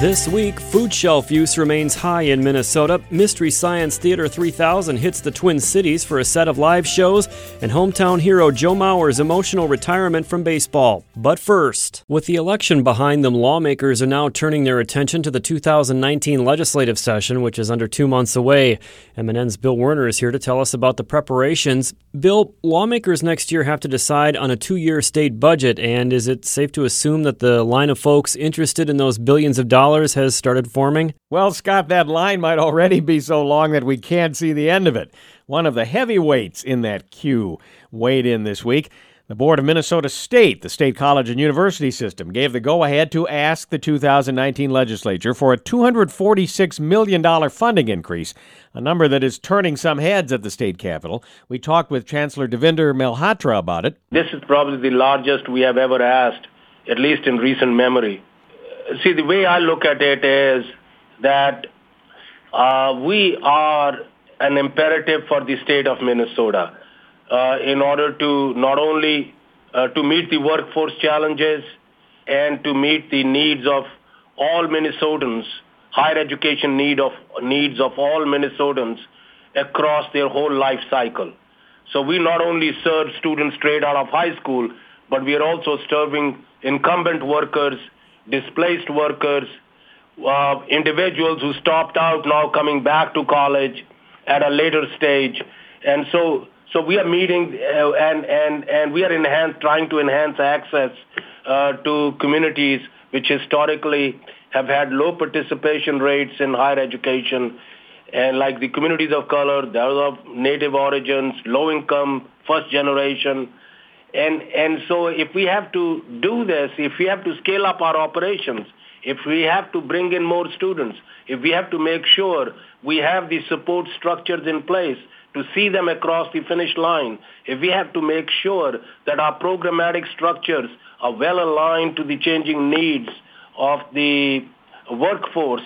This week, food shelf use remains high in Minnesota. Mystery Science Theater 3000 hits the Twin Cities for a set of live shows, and hometown hero Joe Mauer's emotional retirement from baseball. But first, with the election behind them, lawmakers are now turning their attention to the 2019 legislative session, which is under two months away. MNN's Bill Werner is here to tell us about the preparations. Bill, lawmakers next year have to decide on a two year state budget, and is it safe to assume that the line of folks interested in those billions of dollars? Has started forming? Well, Scott, that line might already be so long that we can't see the end of it. One of the heavyweights in that queue weighed in this week. The Board of Minnesota State, the state college and university system, gave the go ahead to ask the 2019 legislature for a $246 million funding increase, a number that is turning some heads at the state capitol. We talked with Chancellor Devinder Malhotra about it. This is probably the largest we have ever asked, at least in recent memory see, the way I look at it is that uh, we are an imperative for the state of Minnesota uh, in order to not only uh, to meet the workforce challenges and to meet the needs of all Minnesotans, higher education need of needs of all Minnesotans across their whole life cycle. So we not only serve students straight out of high school, but we are also serving incumbent workers displaced workers, uh, individuals who stopped out now coming back to college at a later stage. And so, so we are meeting uh, and, and, and we are enhance, trying to enhance access uh, to communities which historically have had low participation rates in higher education and like the communities of color, those of native origins, low income, first generation, and, and so if we have to do this, if we have to scale up our operations, if we have to bring in more students, if we have to make sure we have the support structures in place to see them across the finish line, if we have to make sure that our programmatic structures are well aligned to the changing needs of the workforce,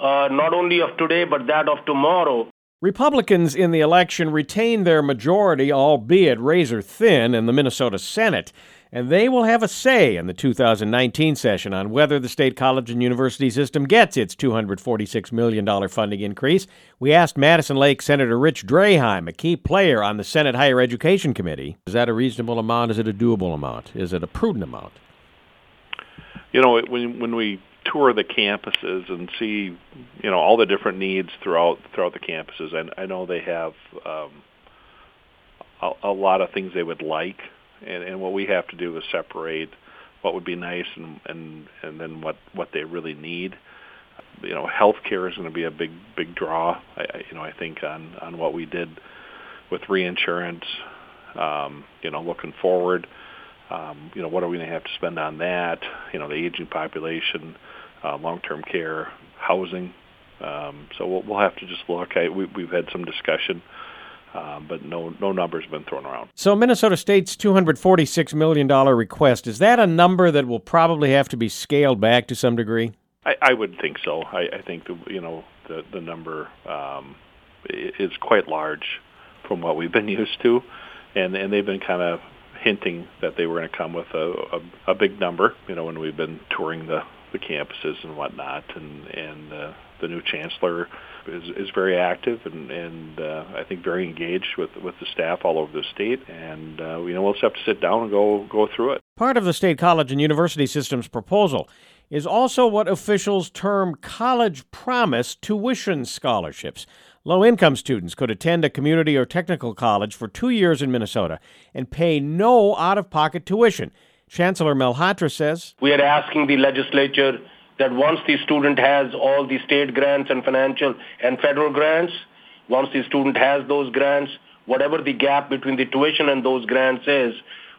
uh, not only of today but that of tomorrow, Republicans in the election retained their majority, albeit razor thin, in the Minnesota Senate, and they will have a say in the 2019 session on whether the state college and university system gets its $246 million funding increase. We asked Madison Lake Senator Rich Draheim, a key player on the Senate Higher Education Committee, is that a reasonable amount? Is it a doable amount? Is it a prudent amount? You know, when when we tour the campuses and see, you know, all the different needs throughout throughout the campuses. And I know they have um, a, a lot of things they would like, and, and what we have to do is separate what would be nice and and and then what what they really need. You know, healthcare is going to be a big big draw. I, I you know I think on on what we did with reinsurance. Um, you know, looking forward. Um, you know, what are we going to have to spend on that? You know, the aging population, uh, long-term care, housing. Um, so we'll, we'll have to just look. I, we, we've had some discussion. Um, but no no numbers have been thrown around. So Minnesota State's $246 million request, is that a number that will probably have to be scaled back to some degree? I, I would think so. I, I think, the, you know, the, the number um, is quite large from what we've been used to. And, and they've been kind of hinting that they were going to come with a, a, a big number, you know, when we've been touring the, the campuses and whatnot. And, and uh, the new chancellor is, is very active and, and uh, I think very engaged with, with the staff all over the state. And, uh, you know, we'll just have to sit down and go, go through it. Part of the state college and university system's proposal is also what officials term college promise tuition scholarships. Low income students could attend a community or technical college for two years in Minnesota and pay no out of pocket tuition. Chancellor Malhotra says We are asking the legislature that once the student has all the state grants and financial and federal grants, once the student has those grants, whatever the gap between the tuition and those grants is,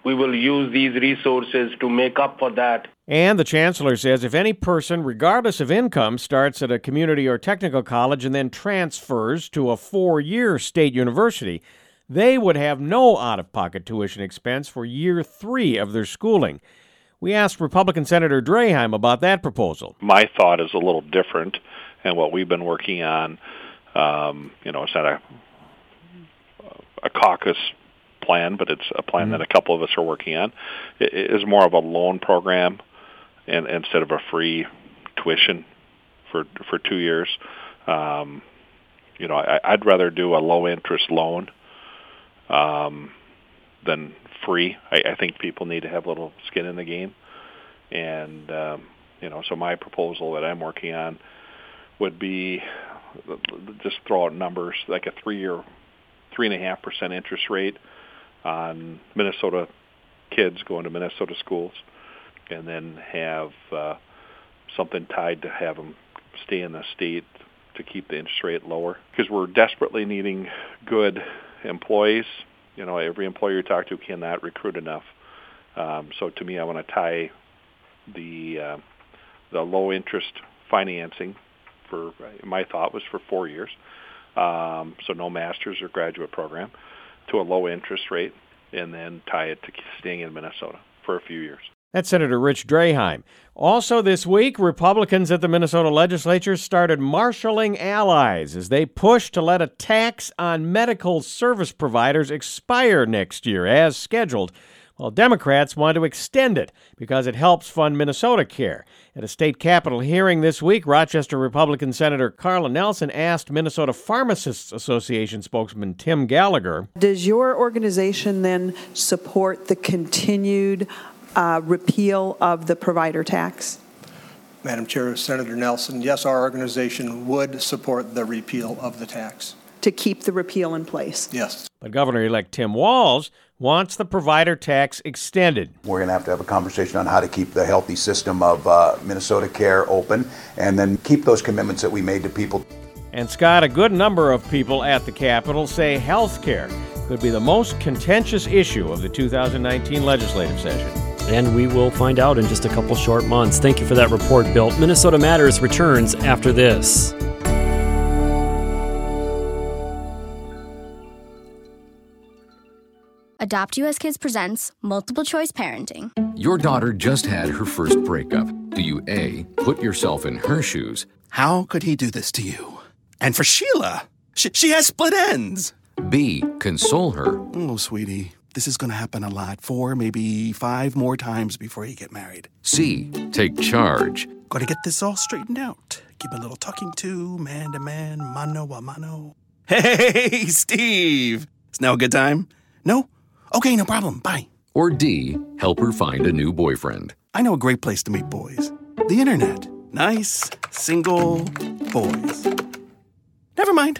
we will use these resources to make up for that. And the chancellor says if any person, regardless of income, starts at a community or technical college and then transfers to a four year state university, they would have no out of pocket tuition expense for year three of their schooling. We asked Republican Senator Draheim about that proposal. My thought is a little different, and what we've been working on, um, you know, it's not a, a caucus plan, but it's a plan mm-hmm. that a couple of us are working on. It is more of a loan program, and instead of a free tuition for for two years. Um, you know, I, I'd rather do a low interest loan um, than free. I, I think people need to have a little skin in the game, and um, you know, so my proposal that I'm working on would be just throw out numbers like a three-year, three and a half percent interest rate on Minnesota kids going to Minnesota schools, and then have uh, something tied to have them stay in the state to keep the interest rate lower because we're desperately needing good employees. You know, every employer you talk to cannot recruit enough. Um, so to me, I want to tie the uh, the low interest financing for my thought was for four years, um, so no master's or graduate program, to a low interest rate, and then tie it to staying in Minnesota for a few years. That's Senator Rich Draheim. Also this week, Republicans at the Minnesota legislature started marshaling allies as they push to let a tax on medical service providers expire next year as scheduled, while Democrats want to extend it because it helps fund Minnesota Care. At a state capitol hearing this week, Rochester Republican Senator Carla Nelson asked Minnesota Pharmacists Association spokesman Tim Gallagher Does your organization then support the continued uh, repeal of the provider tax? Madam Chair, Senator Nelson, yes, our organization would support the repeal of the tax. To keep the repeal in place? Yes. But Governor elect Tim Walz wants the provider tax extended. We're going to have to have a conversation on how to keep the healthy system of uh, Minnesota Care open and then keep those commitments that we made to people. And Scott, a good number of people at the Capitol say health care could be the most contentious issue of the 2019 legislative session. And we will find out in just a couple short months. Thank you for that report, Bill. Minnesota Matters returns after this. Adopt US Kids presents Multiple Choice Parenting. Your daughter just had her first breakup. Do you A, put yourself in her shoes? How could he do this to you? And for Sheila, she, she has split ends. B, console her. Oh, sweetie. This is going to happen a lot, four, maybe five more times before you get married. C. Take charge. Got to get this all straightened out. Give a little talking to, man to man, mano a mano. Hey, Steve! Is now a good time? No? Okay, no problem. Bye. Or D. Help her find a new boyfriend. I know a great place to meet boys the internet. Nice, single boys. Never mind.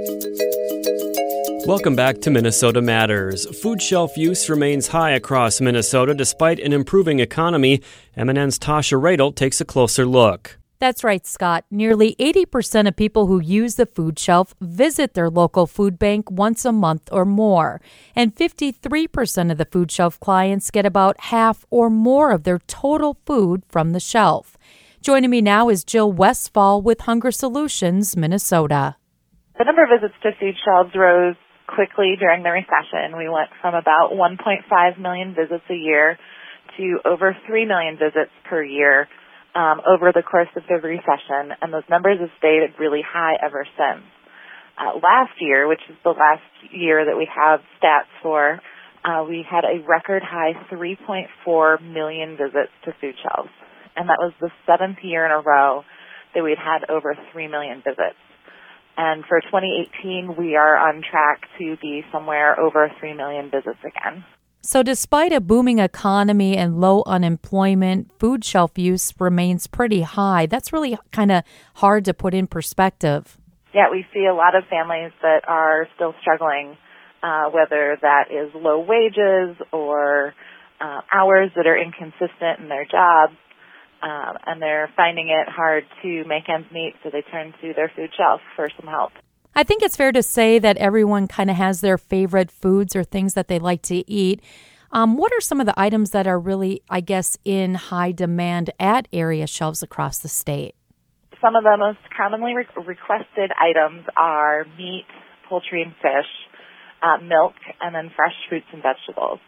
Welcome back to Minnesota Matters. Food shelf use remains high across Minnesota despite an improving economy. MNN's Tasha Radel takes a closer look. That's right, Scott. Nearly 80% of people who use the food shelf visit their local food bank once a month or more. And 53% of the food shelf clients get about half or more of their total food from the shelf. Joining me now is Jill Westfall with Hunger Solutions, Minnesota. The number of visits to food shelves rose quickly during the recession. We went from about 1.5 million visits a year to over 3 million visits per year um, over the course of the recession, and those numbers have stayed really high ever since. Uh, last year, which is the last year that we have stats for, uh, we had a record high 3.4 million visits to food shelves, and that was the seventh year in a row that we'd had over 3 million visits. And for 2018, we are on track to be somewhere over 3 million visits again. So, despite a booming economy and low unemployment, food shelf use remains pretty high. That's really kind of hard to put in perspective. Yeah, we see a lot of families that are still struggling, uh, whether that is low wages or uh, hours that are inconsistent in their jobs um, and they're finding it hard to make ends meet, so they turn to their food shelf for some help. I think it's fair to say that everyone kind of has their favorite foods or things that they like to eat. Um, what are some of the items that are really, I guess, in high demand at area shelves across the state? Some of the most commonly re- requested items are meat, poultry, and fish, uh, milk, and then fresh fruits and vegetables.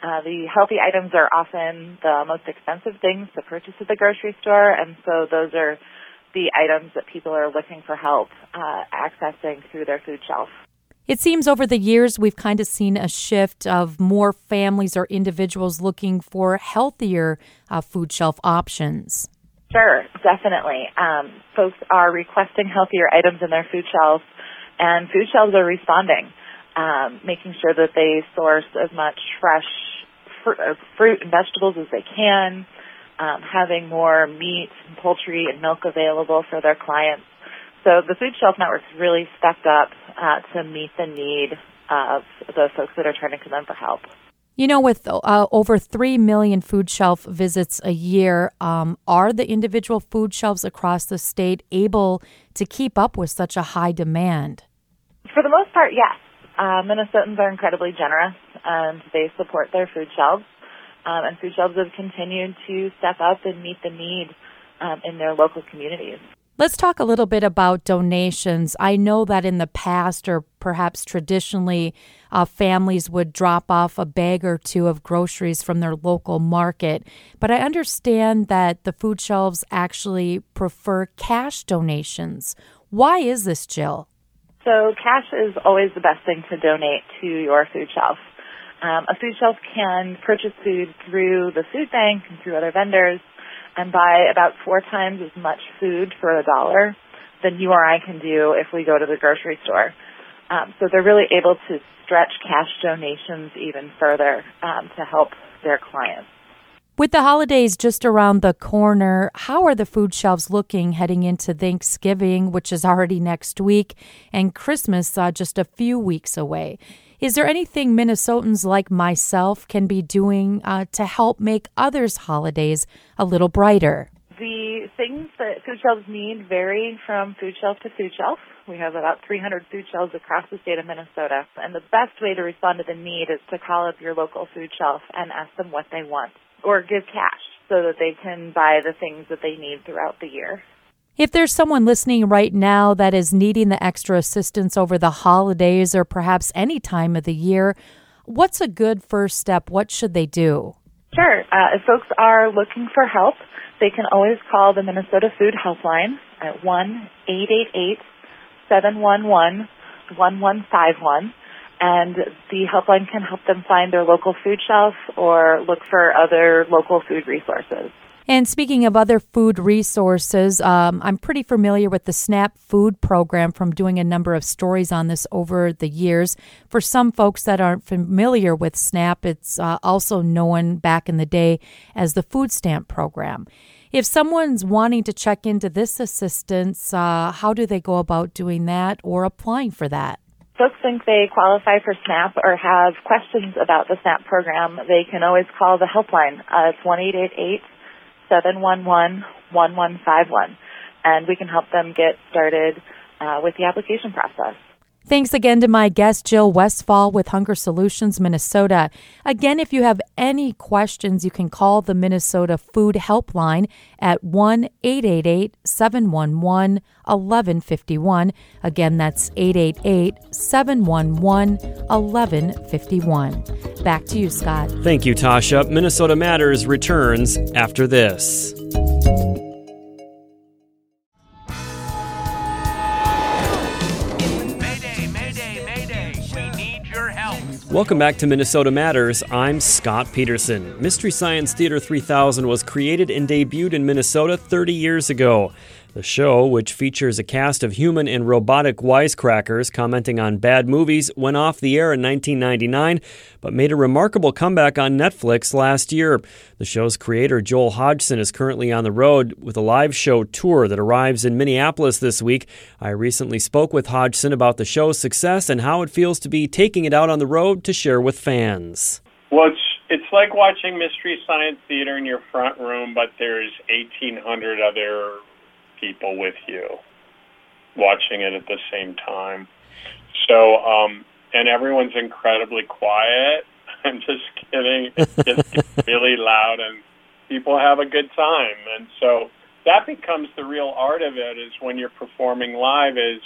Uh, the healthy items are often the most expensive things to purchase at the grocery store, and so those are the items that people are looking for help uh, accessing through their food shelf. It seems over the years we've kind of seen a shift of more families or individuals looking for healthier uh, food shelf options. Sure, definitely. Um, folks are requesting healthier items in their food shelves, and food shelves are responding, um, making sure that they source as much fresh fr- uh, fruit and vegetables as they can, um, having more meat and poultry and milk available for their clients. So the Food Shelf Network's really stepped up uh, to meet the need of the folks that are turning to them for help. You know, with uh, over 3 million food shelf visits a year, um, are the individual food shelves across the state able to keep up with such a high demand? For the most part, yes. Uh, Minnesotans are incredibly generous and they support their food shelves. Um, and food shelves have continued to step up and meet the need um, in their local communities. Let's talk a little bit about donations. I know that in the past, or perhaps traditionally, uh, families would drop off a bag or two of groceries from their local market. But I understand that the food shelves actually prefer cash donations. Why is this, Jill? So, cash is always the best thing to donate to your food shelf. Um, a food shelf can purchase food through the food bank and through other vendors and buy about four times as much food for a dollar than you or I can do if we go to the grocery store. Um, so they're really able to stretch cash donations even further um, to help their clients. With the holidays just around the corner, how are the food shelves looking heading into Thanksgiving, which is already next week, and Christmas uh, just a few weeks away? Is there anything Minnesotans like myself can be doing uh, to help make others' holidays a little brighter? The things that food shelves need vary from food shelf to food shelf. We have about 300 food shelves across the state of Minnesota, and the best way to respond to the need is to call up your local food shelf and ask them what they want, or give cash so that they can buy the things that they need throughout the year. If there's someone listening right now that is needing the extra assistance over the holidays or perhaps any time of the year, what's a good first step? What should they do? Sure. Uh, if folks are looking for help, they can always call the Minnesota Food Helpline at 1 888 711 1151 and the helpline can help them find their local food shelf or look for other local food resources. And speaking of other food resources, um, I'm pretty familiar with the SNAP food program from doing a number of stories on this over the years. For some folks that aren't familiar with SNAP, it's uh, also known back in the day as the food stamp program. If someone's wanting to check into this assistance, uh, how do they go about doing that or applying for that? Folks think they qualify for SNAP or have questions about the SNAP program, they can always call the helpline. Uh, it's one eight eight eight 711 1151, and we can help them get started uh, with the application process. Thanks again to my guest, Jill Westfall with Hunger Solutions Minnesota. Again, if you have any questions, you can call the Minnesota Food Helpline at 1 888 711 1151. Again, that's 888 711 1151. Back to you, Scott. Thank you, Tasha. Minnesota Matters returns after this. Welcome back to Minnesota Matters. I'm Scott Peterson. Mystery Science Theater 3000 was created and debuted in Minnesota 30 years ago. The show, which features a cast of human and robotic wisecrackers commenting on bad movies, went off the air in 1999, but made a remarkable comeback on Netflix last year. The show's creator, Joel Hodgson, is currently on the road with a live show tour that arrives in Minneapolis this week. I recently spoke with Hodgson about the show's success and how it feels to be taking it out on the road to share with fans. Well, it's it's like watching Mystery Science Theater in your front room, but there's 1,800 other people with you. watching it at the same time. So, um, and everyone's incredibly quiet. I'm just kidding. It gets really loud and people have a good time. And so that becomes the real art of it is when you're performing live is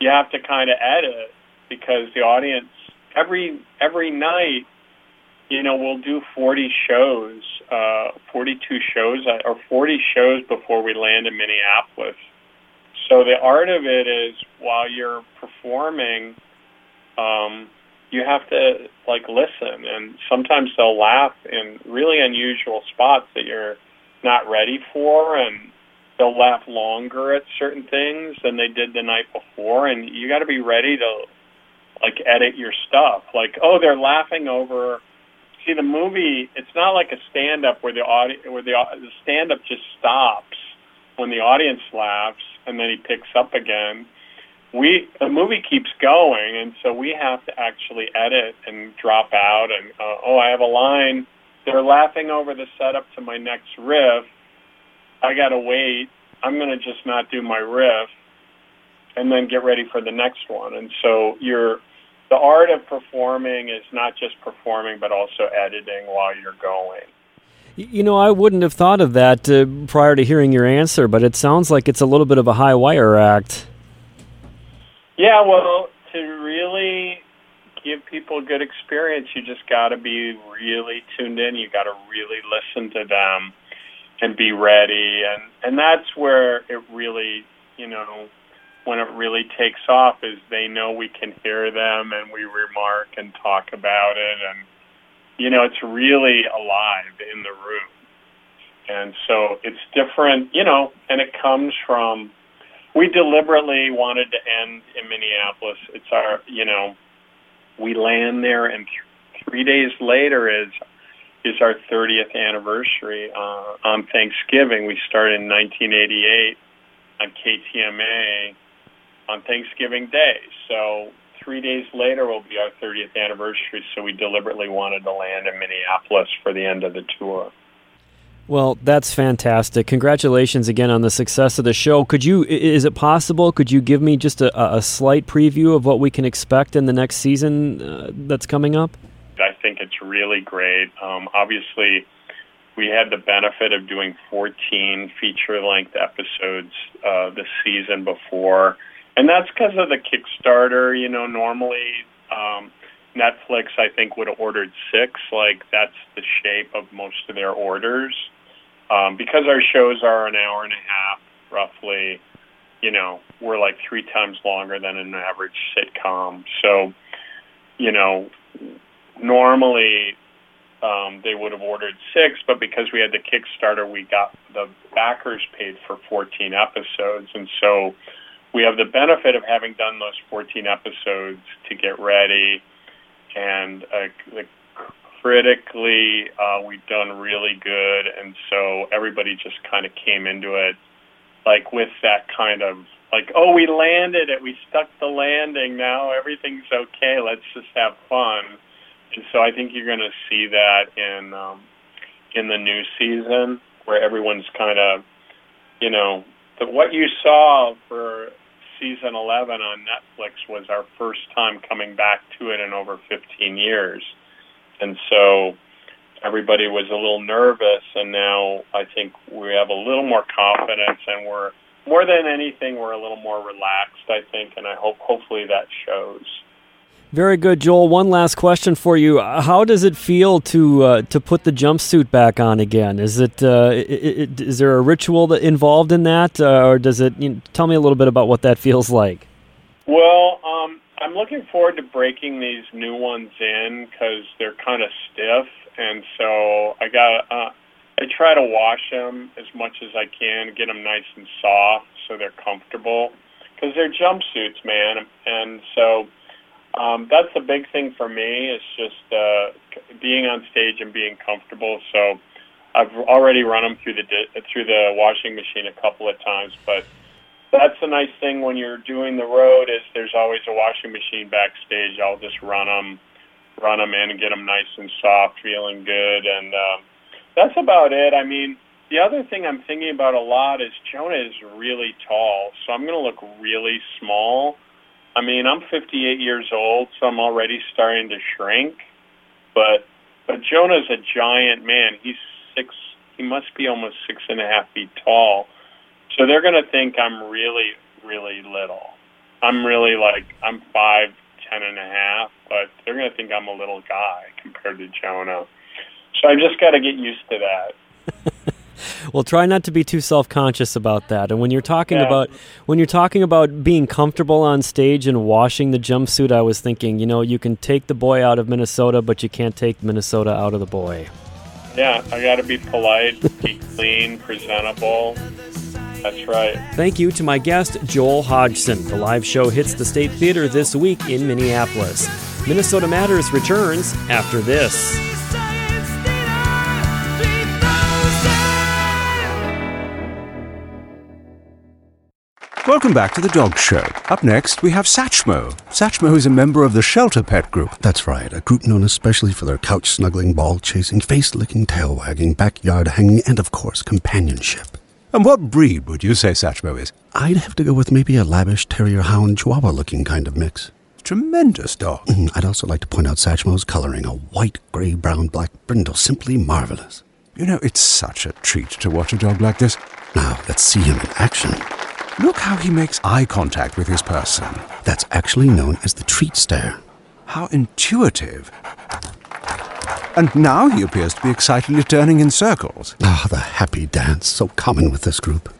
you have to kind of edit because the audience every every night you know we'll do 40 shows uh 42 shows uh, or 40 shows before we land in Minneapolis. So the art of it is while you're performing um you have to like listen and sometimes they'll laugh in really unusual spots that you're not ready for and they'll laugh longer at certain things than they did the night before and you got to be ready to like edit your stuff. Like oh they're laughing over see the movie it's not like a stand up where the audience where the the stand up just stops when the audience laughs and then he picks up again. We the movie keeps going and so we have to actually edit and drop out and uh, oh I have a line. They're laughing over the setup to my next riff. I got to wait. I'm to just not do my riff and then get ready for the next one. And so you're the art of performing is not just performing but also editing while you're going you know, I wouldn't have thought of that uh, prior to hearing your answer, but it sounds like it's a little bit of a high wire act. Yeah, well, to really give people a good experience, you just got to be really tuned in. You got to really listen to them and be ready, and and that's where it really, you know, when it really takes off is they know we can hear them and we remark and talk about it, and you know, it's really alive in the room, and so it's different, you know, and it comes from we deliberately wanted to end in Minneapolis. It's our, you know, we land there, and th- three days later is is our 30th anniversary uh, on Thanksgiving. We started in 1988 on KTMA on Thanksgiving Day. So three days later will be our 30th anniversary. So we deliberately wanted to land in Minneapolis for the end of the tour. Well, that's fantastic. Congratulations again on the success of the show. Could you, is it possible, could you give me just a, a slight preview of what we can expect in the next season uh, that's coming up? I think it's really great. Um, obviously, we had the benefit of doing 14 feature length episodes uh, this season before. And that's because of the Kickstarter. You know, normally um, Netflix, I think, would have ordered six. Like, that's the shape of most of their orders um, because our shows are an hour and a half roughly you know we're like three times longer than an average sitcom so you know normally um, they would have ordered six but because we had the kickstarter we got the backers paid for 14 episodes and so we have the benefit of having done those 14 episodes to get ready. And uh, critically, uh, we've done really good, and so everybody just kind of came into it like with that kind of like, oh, we landed it, we stuck the landing, now everything's okay, let's just have fun. And so I think you're going to see that in um, in the new season where everyone's kind of, you know, the, what you saw for season 11 on Netflix was our first time coming back to it in over 15 years and so everybody was a little nervous and now I think we have a little more confidence and we're more than anything we're a little more relaxed I think and I hope hopefully that shows. Very good, Joel. One last question for you: How does it feel to uh, to put the jumpsuit back on again? Is it, uh, it, it is there a ritual that involved in that, uh, or does it? You know, tell me a little bit about what that feels like. Well, um, I'm looking forward to breaking these new ones in because they're kind of stiff, and so I got. Uh, I try to wash them as much as I can, get them nice and soft so they're comfortable because they're jumpsuits, man, and so um, that's the big thing for me. Is just uh, being on stage and being comfortable. So I've already run them through the through the washing machine a couple of times, but that's the nice thing when you're doing the road is there's always a washing machine backstage. I'll just run them, run them in and get them nice and soft, feeling good, and um, that's about it. I mean, The other thing I'm thinking about a lot is Jonah is really tall, so I'm going to look really small. I mean, I'm 58 years old, so I'm already starting to shrink. But but Jonah's a giant man. He's six. He must be almost six and a half feet tall. So they're to think I'm really really little. I'm really like I'm five ten and a half, but they're to think I'm a little guy compared to Jonah. So I just got to get used to that. well, try not to be too self-conscious about that. And when you're talking Yeah. about when you're talking about being comfortable on stage and washing the jumpsuit, I was thinking, you know, you can take the boy out of Minnesota, but you can't take Minnesota out of the boy. Yeah, I got to be polite, be clean, presentable. That's right. Thank you to my guest, Joel Hodgson. The live show hits the State Theater this week in Minneapolis. Minnesota Matters returns after this. Welcome back to the Dog Show. Up next, we have Satchmo. Satchmo is a member of the Shelter Pet Group. That's right, a group known especially for their couch snuggling, ball chasing, face licking, tail wagging, backyard hanging, and of course, companionship. And what breed would you say Satchmo is? I'd have to go with maybe a lavish terrier hound chihuahua looking kind of mix. Tremendous dog. Mm, I'd also like to point out Satchmo's coloring a white, gray, brown, black brindle, simply marvelous. You know, it's such a treat to watch a dog like this. Now, let's see him in action. Look how he makes eye contact with his person. That's actually known as the treat stare. How intuitive. And now he appears to be excitedly turning in circles. Ah, the happy dance, so common with this group.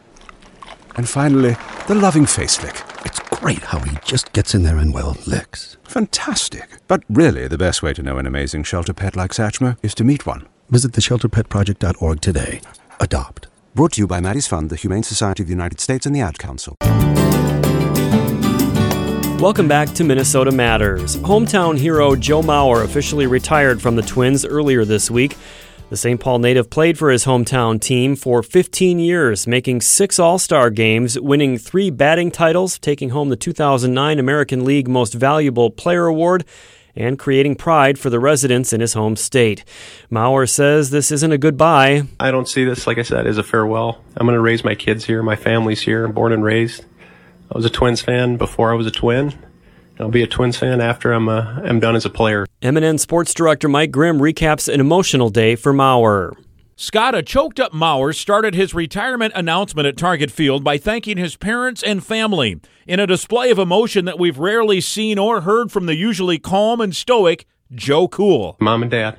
And finally, the loving face lick. It's great how he just gets in there and, well, licks. Fantastic. But really, the best way to know an amazing shelter pet like Satchmo is to meet one. Visit theshelterpetproject.org today. Adopt. Brought to you by Maddie's Fund, the Humane Society of the United States, and the Ad Council. Welcome back to Minnesota Matters. Hometown hero Joe Mauer officially retired from the Twins earlier this week. The St. Paul native played for his hometown team for 15 years, making six All Star games, winning three batting titles, taking home the 2009 American League Most Valuable Player Award, and creating pride for the residents in his home state. Mauer says this isn't a goodbye. I don't see this, like I said, as a farewell. I'm going to raise my kids here. My family's here. I'm born and raised. I was a Twins fan before I was a Twin. I'll be a Twins fan after I'm uh, I'm done as a player. MNN Sports Director Mike Grimm recaps an emotional day for Mauer. Scott, a choked up Mauer, started his retirement announcement at Target Field by thanking his parents and family in a display of emotion that we've rarely seen or heard from the usually calm and stoic Joe Cool. Mom and Dad.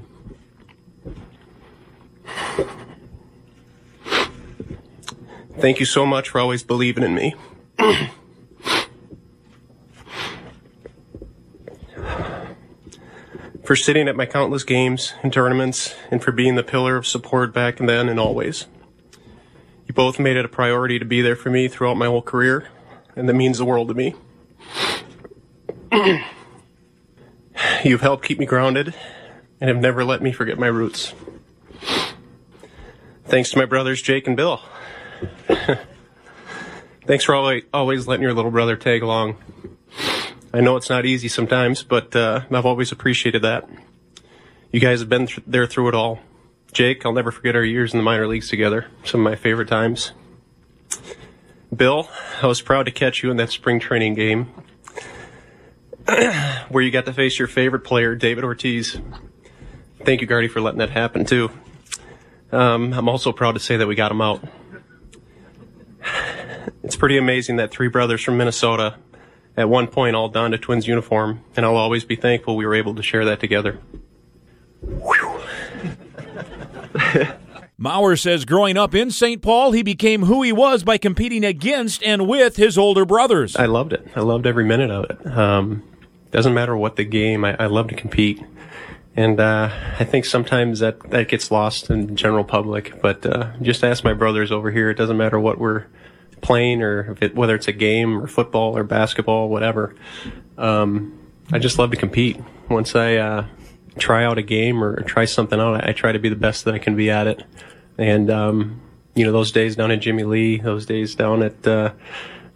Thank you so much for always believing in me. for sitting at my countless games and tournaments, and for being the pillar of support back and then and always. You both made it a priority to be there for me throughout my whole career, and that means the world to me. You've helped keep me grounded and have never let me forget my roots. Thanks to my brothers Jake and Bill. Thanks for always, always letting your little brother tag along. I know it's not easy sometimes, but uh, I've always appreciated that. You guys have been th- there through it all. Jake, I'll never forget our years in the minor leagues together. Some of my favorite times. Bill, I was proud to catch you in that spring training game where you got to face your favorite player, David Ortiz. Thank you, Gardy, for letting that happen too. Um, I'm also proud to say that we got him out. It's pretty amazing that three brothers from Minnesota at one point all donned a Twins uniform, and I'll always be thankful we were able to share that together. Mauer says growing up in St. Paul, he became who he was by competing against and with his older brothers. I loved it. I loved every minute of it. Um, doesn't matter what the game, I, I love to compete. And uh, I think sometimes that, that gets lost in the general public. But uh, just ask my brothers over here. It doesn't matter what we're playing or if it, whether it's a game or football or basketball, whatever. Um, I just love to compete. Once I uh, try out a game or try something out, I, I try to be the best that I can be at it. And um, you know, those days down at Jimmy Lee, those days down at uh,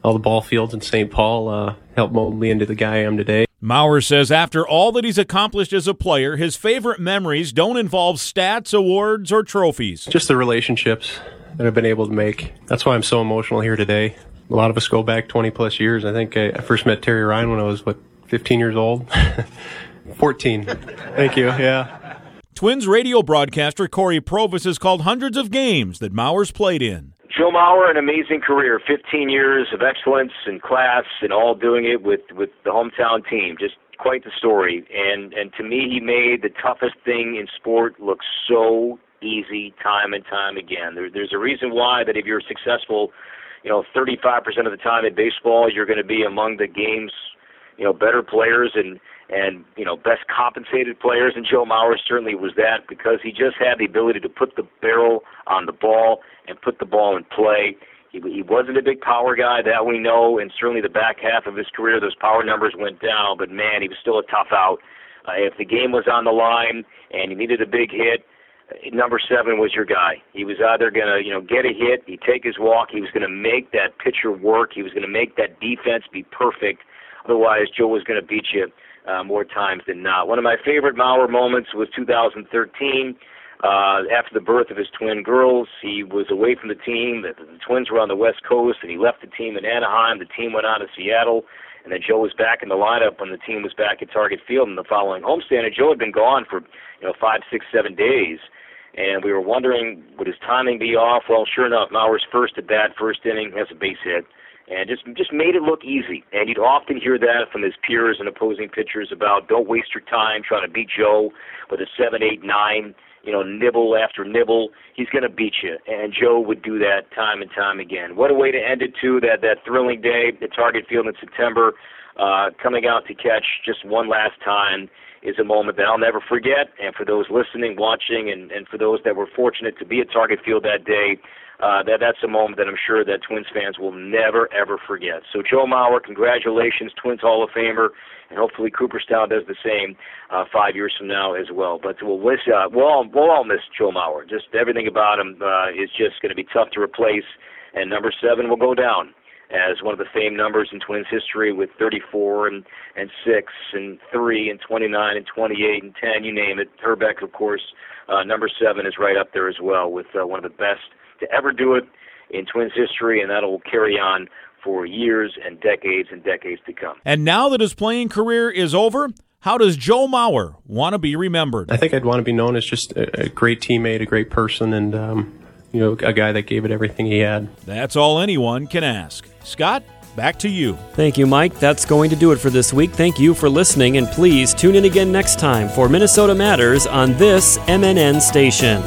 all the ball fields in St. Paul, uh, helped mold me into the guy I am today. Mauer says after all that he's accomplished as a player, his favorite memories don't involve stats, awards, or trophies. Just the relationships that I've been able to make. That's why I'm so emotional here today. A lot of us go back 20 plus years. I think I, I first met Terry Ryan when I was, what, 15 years old? 14. Thank you. Yeah. Twins radio broadcaster Cory Provus has called hundreds of games that Mauers played in. Joe Mauer, an amazing career, 15 years of excellence and class, and all doing it with with the hometown team. Just quite the story. And and to me, he made the toughest thing in sport look so easy time and time again. There, there's a reason why that if you're successful, you know, 35% of the time in baseball, you're going to be among the game's you know better players and and you know best compensated players. And Joe Mauer certainly was that because he just had the ability to put the barrel on the ball and put the ball in play. He, he wasn't a big power guy, that we know, and certainly the back half of his career, those power numbers went down. But man, he was still a tough out. Uh, if the game was on the line and you needed a big hit, number seven was your guy. He was either going to, you know, get a hit, he'd take his walk, he was going to make that pitcher work, he was going to make that defense be perfect. Otherwise, Joe was going to beat you uh, more times than not. One of my favorite Mauer moments was 2013. Uh, after the birth of his twin girls, he was away from the team. The, the twins were on the West Coast, and he left the team in Anaheim. The team went on to Seattle, and then Joe was back in the lineup when the team was back at Target Field in the following homestand. And Joe had been gone for you know five, six, seven days, and we were wondering would his timing be off? Well, sure enough, Mauer's first at bat, first inning, has a base hit and just just made it look easy. And you'd often hear that from his peers and opposing pitchers about don't waste your time trying to beat Joe with a seven, eight, nine, you know, nibble after nibble. He's going to beat you, and Joe would do that time and time again. What a way to end it too! That that thrilling day at Target Field in September, uh, coming out to catch just one last time is a moment that I'll never forget. And for those listening, watching, and, and for those that were fortunate to be at Target Field that day, uh, that that's a moment that I'm sure that Twins fans will never ever forget. So Joe Mauer, congratulations, Twins Hall of Famer, and hopefully Cooperstown does the same uh, five years from now as well. But we'll miss uh, we'll all we'll all miss Joe Mauer. Just everything about him uh, is just going to be tough to replace. And number seven will go down as one of the famed numbers in Twins history with 34 and and six and three and 29 and 28 and 10, you name it. Hrbek, of course, uh, number seven is right up there as well with uh, one of the best to ever do it in Twins history, and that will carry on for years and decades and decades to come. And now that his playing career is over, how does Joe Mauer want to be remembered? I think I'd want to be known as just a, a great teammate, a great person, and um, you know, a guy that gave it everything he had. That's all anyone can ask. Scott, back to you. Thank you, Mike. That's going to do it for this week. Thank you for listening, and please tune in again next time for Minnesota Matters on this MNN station.